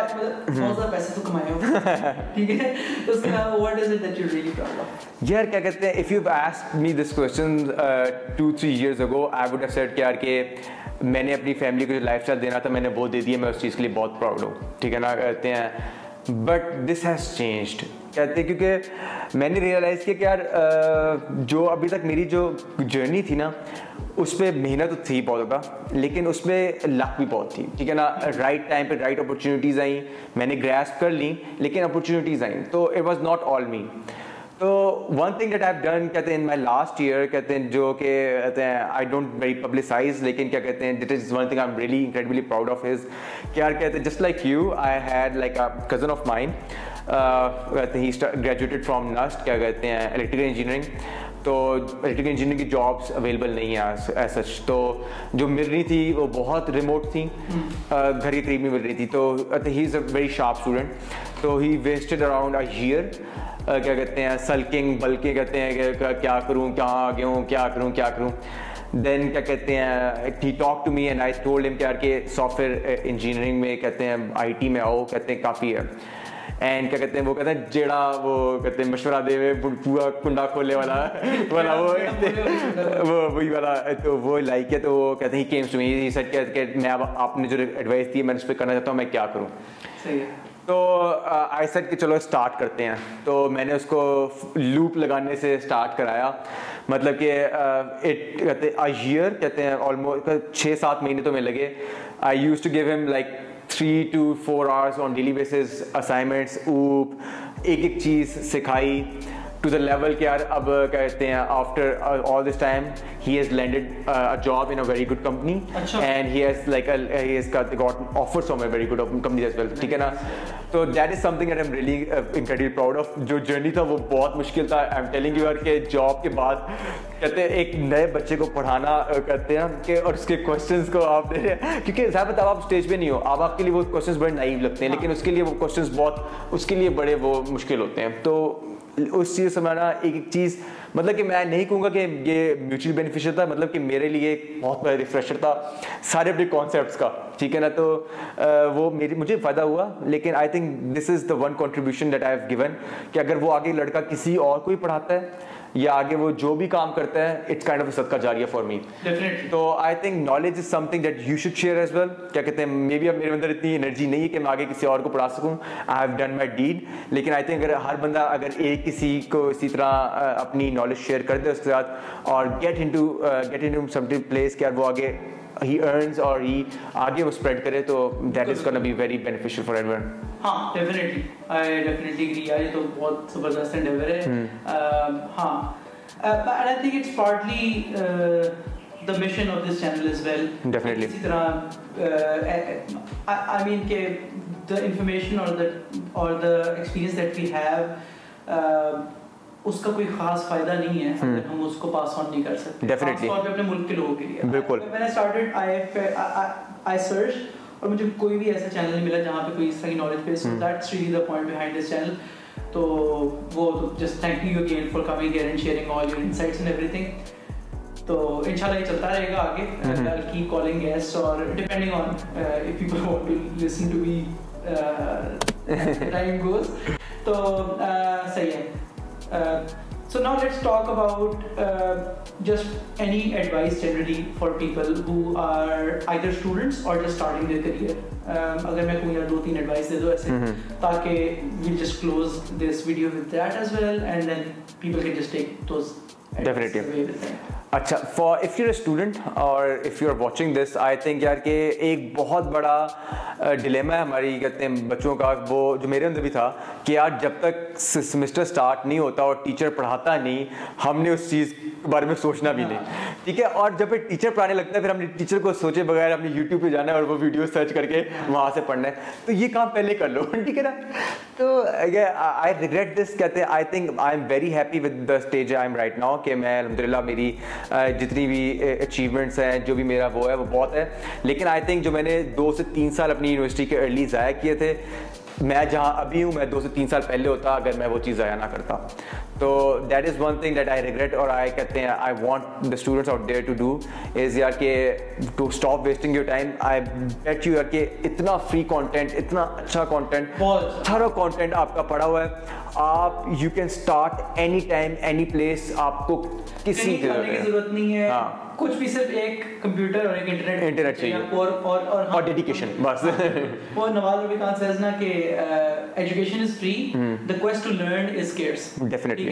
نے اپنی فیملی کو جو لائف اسٹائل دینا تھا میں نے وہ دے دیا میں اس چیز کے لیے بہت پراؤڈ ہوں ٹھیک ہے نا کہتے ہیں بٹ دس ہیز چینجڈ کہتے ہیں کیونکہ میں نے ریئلائز کیا کہ یار uh, جو ابھی تک میری جو جرنی تھی نا اس پہ محنت تھی بہت ہوگا لیکن اس میں لک بھی بہت تھی ٹھیک ہے نا رائٹ ٹائم پہ رائٹ اپرچونیٹیز آئیں میں نے گریس کر لیں لیکن اپرچونیٹیز آئیں تو it was not all me تو one thing that I done کہتے ہیں ان مائی لاسٹ ایئر کہتے ہیں جو کہ کہتے ہیں آئی ڈونٹ ویری پبلسائز لیکن کیا کہتے ہیں that is one thing I am really incredibly proud of his کیا کہتے ہیں just like you I had like cousin of mine کہتے ہیں گریجویٹ فرام لاسٹ کیا کہتے ہیں الیکٹریکل انجینئرنگ تو الیکٹرک انجینئر کی جابس اویلیبل نہیں ہیں سچ تو جو مل رہی تھی وہ بہت ریموٹ تھیں گھر کے قریب میں مل رہی تھی تو he is a very sharp student تو he wasted around a year کیا کہتے ہیں سلکنگ بلکہ کہتے ہیں کہ کیا کروں کہاں آگے ہوں کیا کروں کیا کروں دین کیا کہتے ہیں he talk to me and I told him کہ سافٹ ویئر انجینئرنگ میں کہتے ہیں آئی ٹی میں آؤ کہتے ہیں کافی ہے اینڈ کیا کہتے ہیں وہ کہتے ہیں جیڑا وہ کہتے ہیں مشورہ دے ہوئے پورا کنڈا کھولنے والا والا وہی والا تو وہ لائک ہے تو وہ کہتے ہیں کیمس میں میں کہ اب آپ نے جو ایڈوائس دی ہے میں اس پہ کرنا چاہتا ہوں میں کیا کروں تو آئی سیٹ کہ چلو اسٹارٹ کرتے ہیں تو میں نے اس کو لوپ لگانے سے اسٹارٹ کرایا مطلب کہ اٹ کہتے ہیں ایئر کہتے ہیں آلموسٹ چھ سات مہینے تو میں لگے I used to give like three to four hours on daily basis assignments اوپ ایک ایک چیز سکھائی یار اب کہتے ہیں جاب کے بعد کہتے ہیں ایک نئے بچے کو پڑھانا کہتے ہیں اور اس کے کیونکہ ظاہر بتاؤ آپ اسٹیج پہ نہیں ہو آپ آپ کے لیے بڑے نہیں لگتے ہیں لیکن اس کے لیے اس کے لیے بڑے وہ مشکل ہوتے ہیں تو اس چیز سمجھانا ایک ایک چیز مطلب کہ میں نہیں کہوں گا کہ یہ میوچل بینیفیشل تھا مطلب کہ میرے لیے بہت بڑا ریفریشر تھا سارے اپنے کانسیپٹس کا ٹھیک ہے نا تو وہ میری مجھے فائدہ ہوا لیکن I think this is the one contribution that I have given کہ اگر وہ آگے لڑکا کسی اور کو ہی پڑھاتا ہے یا آگے وہ جو بھی کام کرتے ہیں آف صدقہ جاریہ فار می تو I think knowledge is something that you should share as well کیا کہتے ہیں مے بی اب میرے اندر اتنی انرجی نہیں ہے کہ میں آگے کسی اور کو پڑھا سکوں I have done my dad لیکن آئی تھنک اگر ہر بندہ اگر ایک کسی کو اسی طرح اپنی نالج شیئر کر دے اس کے ساتھ اور get in to get in place کہ وہ آگے ہی ارنز اور ہی آگے وہ اسپریڈ کرے تو that is can be very beneficial for everyone
ہاں ڈیفینیٹلی آئی ڈیفینیٹلی اگری ہے یہ تو بہت زبردست اینڈیور ہے ہاں but I think it's partly the mission of this channel as well
definitely
اسی طرح آئی مین کہ دا انفارمیشن اور دا اور the experience that we have اس کا کوئی خاص فائدہ نہیں ہے ہم اس کو پاس آن نہیں کر سکتے
ڈیفینیٹلی
طور پہ اپنے ملک کے لوگوں کے لیے
بالکل
میں نے started I if I search اور مجھے کوئی بھی ایسا چینل نہیں ملا جہاں پہ کوئی اس طرح کی knowledge base that's really the point behind this channel تو وہ just thank you again for coming here and sharing all your insights and everything تو ان شاء اللہ یہ چلتا رہے گا آگے کی کالنگ گیسٹ اور depending on if people want to listen to be time goes تو uh, صحیح ہے so now let's talk about just any advice generally for people who are either students so no let's about justness generally for people دو تین advice دے دو ایسے تاکہ
اچھا for if student اور if you are watching this I think یار کہ ایک بہت بڑا ڈلیما ہے ہماری کہتے ہیں بچوں کا وہ جو میرے اندر بھی تھا کہ یار جب تک سمسٹر اسٹارٹ نہیں ہوتا اور ٹیچر پڑھاتا نہیں ہم نے اس چیز کے بارے میں سوچنا بھی نہیں ٹھیک ہے اور جب ٹیچر پڑھانے لگتا ہے پھر ہم نے ٹیچر کو سوچے بغیر ہم نے یوٹیوب پہ جانا ہے اور وہ ویڈیو سرچ کر کے وہاں سے پڑھنا ہے تو یہ کام پہلے کر لو ٹھیک ہے نا تو آئی ریگریٹ دس کہتے ہیں I think I am very happy with the stage I am right now کہ میں الحمد للہ میری جتنی بھی اچیومنٹس ہیں جو بھی میرا وہ ہے وہ بہت ہے لیکن آئی تھنک جو میں نے دو سے تین سال اپنی یونیورسٹی کے ارلی ضائع کیے تھے میں جہاں ابھی ہوں میں دو سے تین سال پہلے ہوتا اگر میں وہ چیز ضائع نہ کرتا تو that is one thing that I regret اور آئی کہتے ہیں I want the students out there to do is یار کہ to stop wasting your time I bet you یار کہ اتنا فری کانٹینٹ اتنا اچھا کانٹینٹ تھرو کانٹینٹ آپ کا پڑا ہوا ہے آپ you can start any time any place آپ کو کسی
کی ضرورت نہیں ہے ہاں۔ کچھ بھی صرف ایک کمپیوٹر اور ایک انٹرنیٹ
انٹرنیٹ چاہیے
اور اور اور ہاں۔
اور ڈیڈیکیشن بس
وہ نوال روبی خان سیز نا کہ education is free the quest to learn is scarce
definitely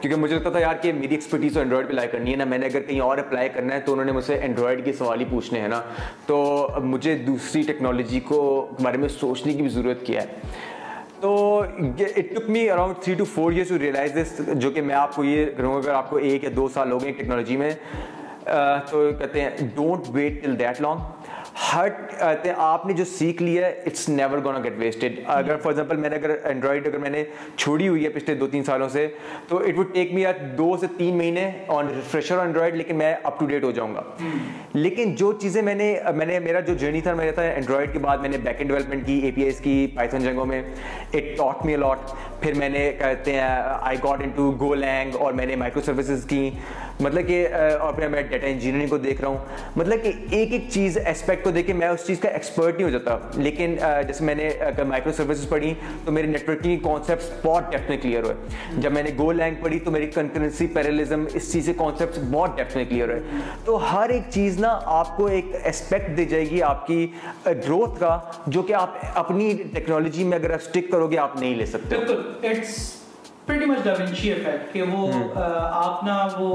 کیونکہ
مجھے لگتا تھا یار کہ میری ایکسپرٹیز تو اینڈرائڈ پہ آلائی کرنی ہے نا میں نے اگر کہیں اور اپلائی کرنا ہے تو انہوں نے مجھ سے اینڈرائڈ کے سوال ہی پوچھنے ہیں نا تو مجھے دوسری ٹیکنالوجی کو بارے میں سوچنے کی بھی ضرورت کیا ہے تو it took me around three to four years to realise this جو کہ میں آپ کو یہ کروں گا اگر آپ کو ایک یا دو سال ہو گئے ٹیکنالوجی میں تو کہتے ہیں don't wait till that long ہٹ آپ نے جو سیکھ لیا ہے it's never gonna get wasted اگر فار ایگزامپل میں نے اگر اینڈرائڈ اگر میں نے چھوڑی ہوئی ہے پچھلے دو تین سالوں سے تو اٹ وڈ ٹیک آر دو سے تین مہینے آن اینڈرائڈ لیکن میں اپ ٹو ڈیٹ ہو جاؤں گا لیکن جو چیزیں میں نے میں نے میرا جو جرنی تھا میں ہے اینڈرائڈ کے بعد میں نے بیک اینڈ ڈیولپمنٹ کی اے پی ایس کی پائتھن جنگوں میں اٹ ٹاٹ می الاٹ پھر میں نے کہتے ہیں I got in to go لینگ اور میں نے مائکرو سروسز کی مطلب کہ اور پھر میں ڈیٹا انجینئرنگ کو دیکھ رہا ہوں مطلب کہ ایک ایک چیز اسپیکٹ کو دیکھ کے میں اس چیز کا ایکسپرٹ نہیں ہو جاتا لیکن جیسے میں نے اگر مائکرو سروسز پڑھی تو میرے نیٹ ورکنگ کانسیپٹس بہت ڈیپتھ میں کلیئر ہوئے جب میں نے گول لینگ پڑھی تو میری کنکرنسی پیرلزم اس چیز کے کانسیپٹس بہت ڈیپتھ میں کلیئر ہوئے تو ہر ایک چیز نا آپ کو ایک اسپیکٹ دی جائے گی آپ کی گروتھ کا جو کہ آپ اپنی ٹیکنالوجی میں اگر آپ اسٹک کرو گے آپ نہیں لے سکتے بالکل it's
pretty much Da Vinci effect کہ وہ آپ نا وہ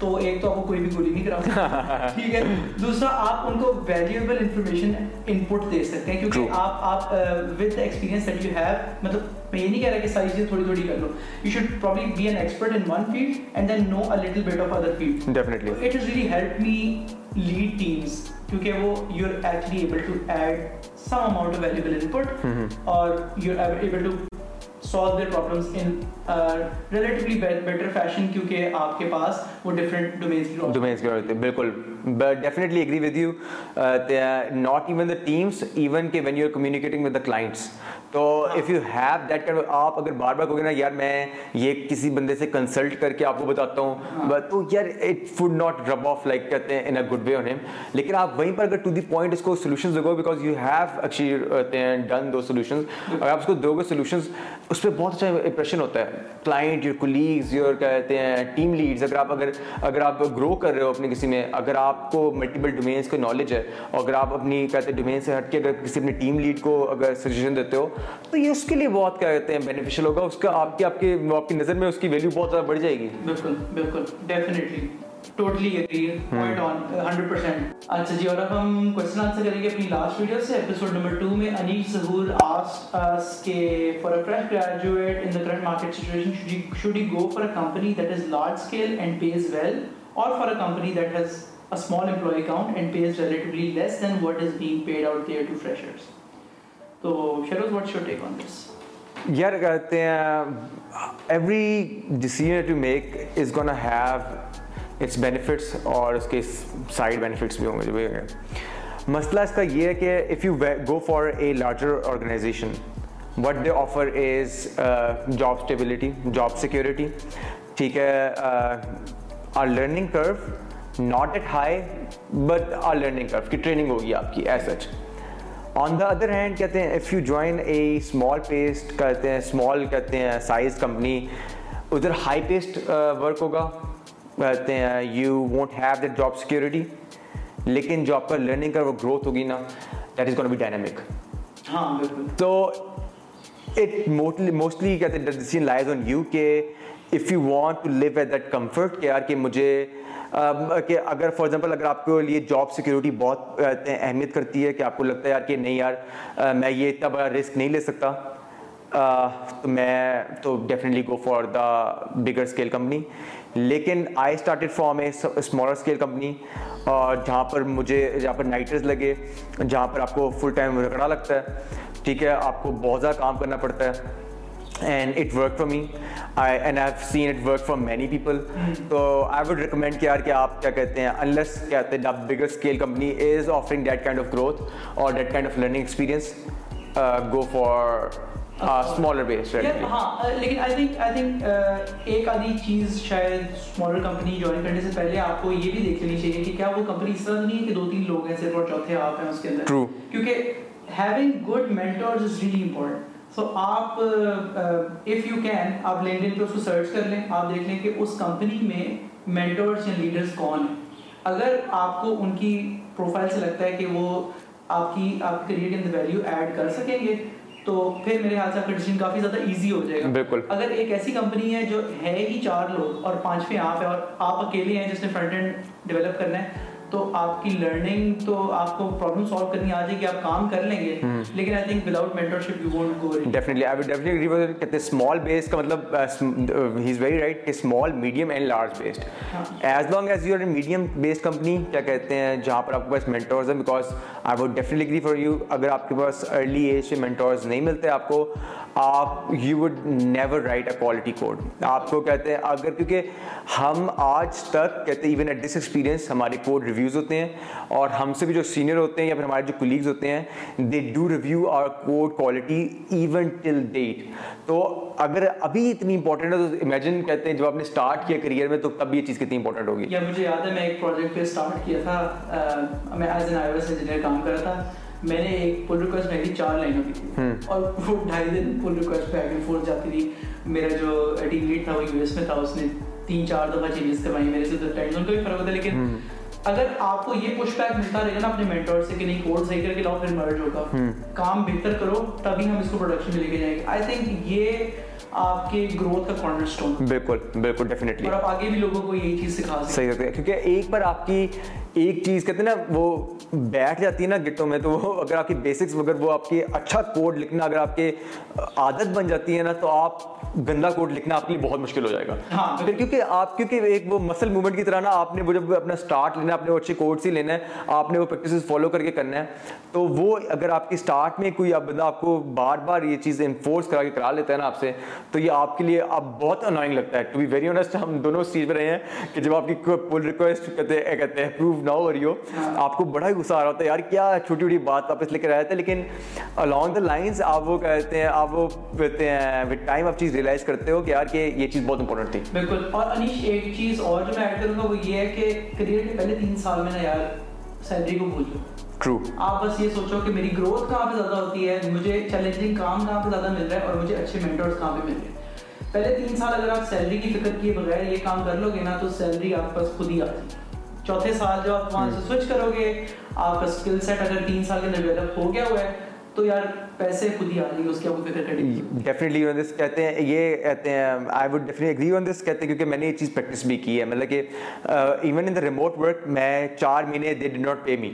تو ایک تو آپ کو کوئی بھی گولی نہیں کرا ٹھیک ہے دوسرا آپ ان کو ویلیویبل انفارمیشن ان پٹ دے سکتے ہیں کیونکہ آپ آپ with experience that you have مطلب میں یہ نہیں کہہ رہا کہ ساری چیزیں تھوڑی تھوڑی کر لو you should probably be an expert in one field and then know a little bit of other field it is really help me lead teams کیونکہ وہ you are actually able to add some amount of valuable input اور you are able to solve their problems in a relatively better fashion کیونکہ آپ کے پاس وہ different domains کی
options domains کی options بلکل but definitely agree with you uh, they are not even the teams even کہ when you are communicating with the clients تو if you have that آپ اگر بار بار کہو نا یار میں یہ کسی بندے سے کنسلٹ کر کے آپ کو بتاتا ہوں بٹ ہاں۔ oh, یار it would not rub off like کہتے ہیں ان اے گڈ وے اور نیم لیکن آپ وہیں پر اگر ٹو دی پوائنٹ اس کو دو دیکھو بیکاز یو ہیو اچھی ڈن دو سولوشنز اگر آپ اس کو دو گے سولوشنز اس پہ بہت اچھا امپریشن ہوتا ہے کلائنٹ یور کولیگز یور کہتے ہیں ٹیم لیڈز اگر آپ اگر اگر آپ گرو کر رہے ہو اپنے کسی میں اگر آپ کو ملٹیپل ڈومینس کا نالج ہے اور اگر آپ اپنی کہتے ہیں ڈومین سے ہٹ کے اگر کسی اپنی ٹیم لیڈ کو اگر سجیشن دیتے ہو تو یہ اس کے لیے بہت کیا کہتے ہیں بینیفیشیل ہوگا اس کا آپ کی آپ کے آپ کی نظر میں اس کی ویلیو بہت زیادہ بڑھ جائے گی
بالکل بالکل definitely totally point on hundred percent اچھا جی اور اب ہم کوشچن آنسر کریں گے اپنی لاسٹ ویڈیو سے ایپیسوڈ نمبر ٹو میں انیل ظہور آس آس کے for a fresh graduate in the current market situation should he go for a company that is large scale and pay is well or for a company that has a small employee account and pay is relatively less than what is being paid out care to freshers تو Sheroz what شو ٹیک آن دس
یار کہتے ہیں every decision to make is gonna have its benefits اور اس کے side benefits بھی ہوں گے جو بھی ہوں گے مسئلہ اس کا یہ ہے کہ if you go for a larger organisation what they offer is job stability job security ٹھیک ہے or learning curve not at high but or learning curve کی ٹریننگ ہوگی آپ کی as such on the other hand کہتے ہیں if you join a small paced کہتے ہیں اسمال کہتے ہیں سائز کمپنی ادھر ہائی پیسٹ ورک ہوگا کہتے ہیں you won't have that job security لیکن جو آپ کا لرننگ کا وہ گروتھ ہوگی نا that is gonna be dynamic ہاں تو موسٹلی کہتے ہیں لائز آن یو کہ if you want to live at that comfort یار کہ مجھے کہ اگر فار ایگزامپل اگر آپ کے لیے جاب سیکورٹی بہت اہمیت کرتی ہے کہ آپ کو لگتا ہے یار کہ نہیں یار میں یہ اتنا بڑا رسک نہیں لے سکتا تو میں تو definitely go for the bigger scale company لیکن I started from a smaller scale company اور جہاں پر مجھے جہاں پر نائٹرز لگے جہاں پر آپ کو فل ٹائم رگڑا لگتا ہے ٹھیک ہے آپ کو بہت زیادہ کام کرنا پڑتا ہے
یہ بھی لینی چاہیے تو آپ اف یو کین آپ لینڈ ان پہ اس کو سرچ کر لیں آپ دیکھ لیں کہ اس کمپنی میں مینٹورس یا لیڈرس کون ہیں اگر آپ کو ان کی پروفائل سے لگتا ہے کہ وہ آپ کی آپ create in the value add کر سکیں گے تو پھر میرے خیال سے آپ کا ڈیسیزن کافی زیادہ ایزی ہو جائے گا بالکل اگر ایک ایسی کمپنی ہے جو ہے ہی چار لوگ اور پانچویں آپ ہے اور آپ اکیلے ہیں جس نے فرنٹ اینڈ ڈیولپ کرنا ہے تو آپ کی لرننگ تو آپ کو پرابلم سالو کرنی آ جائے گی آپ کام کر لیں گے لیکن I think without mentorship you won't go definitely I would definitely agree with کہتے اسمال بیس کا مطلب ہی از ویری رائٹ کہ small medium and large based as long as you are medium based company کیا کہتے ہیں جہاں پر آپ کے پاس مینٹورز ہیں because I would definitely agree for you اگر آپ کے پاس ارلی ایج سے مینٹورز نہیں ملتے آپ کو آپ you would never write a quality code آپ کو کہتے ہیں اگر کیونکہ ہم آج تک کہتے ہیں ایون ایٹ دس ایکسپیرینس ہمارے کوڈ ریویو ریویوز ہوتے ہیں اور ہم سے بھی جو سینئر ہوتے ہیں یا پھر ہمارے جو کولیگز ہوتے ہیں they do review our code quality even till date تو اگر ابھی اتنی امپورٹنٹ ہے تو امیجن کہتے ہیں جب آپ نے اسٹارٹ کیا کریئر میں تو تب یہ چیز کتنی امپورٹنٹ ہوگی یا مجھے یاد ہے میں ایک پروجیکٹ پہ اسٹارٹ کیا تھا میں as an I S engineer کام کر رہا تھا میں نے ایک پل ریکویسٹ بھیجی چار لائنوں کی تھی اور وہ ڈھائی دن پل ریکویسٹ پہ آگے فورس جاتی تھی میرا جو ٹیم لیڈ تھا وہ یو ایس میں تھا اس نے تین چار دفعہ چینجز کروائی میرے سے تو ٹائم زون کا بھی فرق ہوتا ہے لیکن اگر آپ کو یہ پوش بیک ملتا رہے گا نا اپنے مینٹور سے کہ نہیں کوڈ صحیح کر کے لاؤ پھر مرج ہوگا کام بہتر کرو تبھی ہم اس کو پروڈکشن میں لے کے جائیں گے آئی تھنک یہ آپ کے گروتھ کا کارنر اسٹون
بالکل بالکل ڈیفینیٹلی
اور آپ آگے بھی لوگوں کو یہی چیز سکھا
سکتے ہیں کیونکہ ایک بار آپ کی ایک چیز کہتے ہیں نا وہ بیٹھ جاتی ہے نا گٹوں میں تو وہ اگر آپ کی بیسکس اگر وہ آپ کے اچھا کوڈ لکھنا اگر آپ کے عادت بن جاتی ہے نا تو آپ گندا کوڈ لکھنا آپ کے لیے بہت مشکل ہو جائے گا
ہاں،
پھر کیونکہ آپ کیونکہ ایک وہ مسل موومنٹ کی طرح نا آپ نے وہ جب اپنا اسٹارٹ لینا ہے آپ نے وہ اچھے کوڈس ہی لینا ہے آپ نے وہ پریکٹسز فالو کر کے کرنا ہے تو وہ اگر آپ کی اسٹارٹ میں کوئی آپ بندہ آپ کو بار بار یہ چیز انفورس کرا کے کرا لیتا ہے نا آپ سے تو یہ آپ کے لیے اب بہت انوائنگ لگتا ہے ٹو بی ویری آنیسٹ ہم دونوں اس چیز پہ رہے ہیں کہ جب آپ کی پول ریکویسٹ کہتے کہتے ہیں اپروو پروف نہ ہو رہی ہو آپ کو بڑا ہی غصہ آ رہا ہوتا ہے یار کیا چھوٹی چھوٹی بات واپس لے کر رہتے ہیں لیکن الانگ دا لائنس آپ وہ کہتے ہیں آپ وہ کہتے ہیں وتھ ٹائم آپ چیز ریئلائز کرتے ہو کہ یار کہ یہ چیز بہت امپورٹنٹ تھی
بالکل اور انیش ایک چیز اور جو میں ایڈ کروں گا وہ یہ ہے کہ کریئر کے پہلے تین سال میں نا یار سیلری کو بھول جاؤ آپ بس یہ سوچو کہ میری گروتھ کہاں پہ زیادہ ہوتی ہے مجھے چیلنجنگ کام کہاں پہ زیادہ مل رہا ہے اور مجھے اچھے مینٹرس کہاں پہ مل رہے ہیں پہلے تین سال اگر آپ سیلری کی فکر کیے بغیر یہ کام کر لو گے نا تو سیلری آپ کے پاس خود ہی آتی ہے چوتھے سال جو آپ وہاں سے سوئچ کرو گے آپ کا اسکل سیٹ اگر تین سال کے اندر ہو گیا ہوا ہے تو یار پیسے
میں نے یہ چیز پریکٹس بھی کی ہے ہے مطلب کہ even in the remote work میں چار مہینے they did not pay me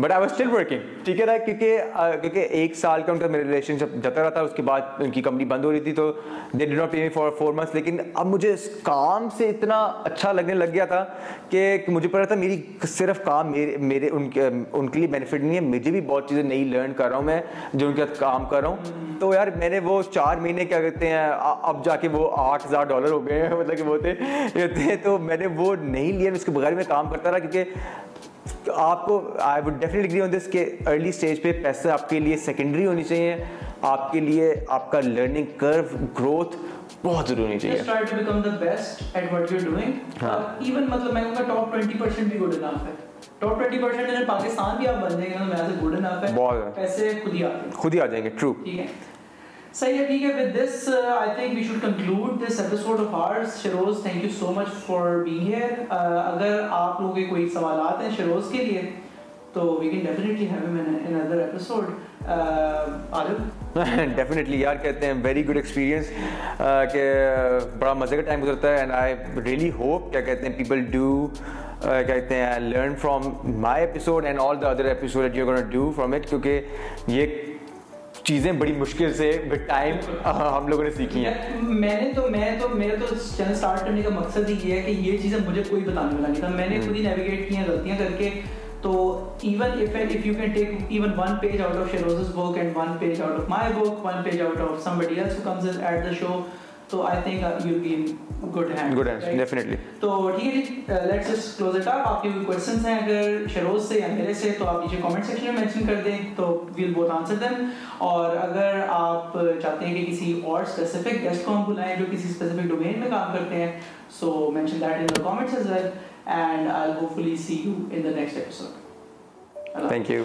but I was still working ٹھیک نا کیونکہ uh, کیونکہ ایک سال کا ان کا میرا ریلیشن شپ جاتا رہا تھا اس کے بعد ان کی کمپنی بند ہو رہی تھی تو they did not pay me for four months لیکن اب مجھے اس کام سے اتنا اچھا لگنے لگ گیا تھا کہ مجھے پتا تھا میری صرف کام میرے میرے ان کے ان کے لیے بینیفٹ نہیں ہے مجھے بھی بہت چیزیں نئی لرن کر رہا ہوں میں جو ان کے کام کر رہا ہوں تو یار میں نے وہ چار مہینے کیا کہتے ہیں اب جا کے وہ آٹھ ہزار ڈالر ہو گئے ہیں مطلب کہ وہ تھے تو میں نے وہ نہیں لیا اس کے بغیر میں کام کرتا رہا کیونکہ آپ کو I would definitely agree on this کہ ارلی اسٹیج پہ پیسے آپ کے لیے سیکنڈری ہونی چاہیے آپ کے لیے آپ کا لرننگ کرو گروتھ بہت ضروری چاہیے
ٹاپ ٹوینٹی پرسینٹ بھی گڈ انف ہے خود ہی
آ جائیں گے ٹرو
صحیح ہے ٹھیک ہے with this I think we should conclude this episode of ours Sheroz thank you so much for being here اگر آپ لوگوں کے کوئی سوالات ہیں شروز کے لیے تو we can definitely have another episode
definitely یار کہتے ہیں ویری گڈ ایکسپیرینس کہ بڑا مزے کا ٹائم گزرتا ہے اینڈ آئی ریئلی ہوپ کیا کہتے ہیں پیپل ڈو کہتے ہیں learn from my episode and all the other episode you gonna do from it کیونکہ یہ چیزیں بڑی مشکل سے وتھ ٹائم ہم لوگوں نے سیکھی ہیں
میں نے تو میں تو میرا تو چینل اسٹارٹ کرنے کا مقصد ہی یہ ہے کہ یہ چیزیں مجھے کوئی بتانے والا نہیں تھا میں نے خود ہی نیویگیٹ کی ہیں غلطیاں کر کے تو even if if you can take even one page out of Sheroz book and one page out of my book one page out of somebody else comes at the show اگر آپ چاہتے ہیں کہ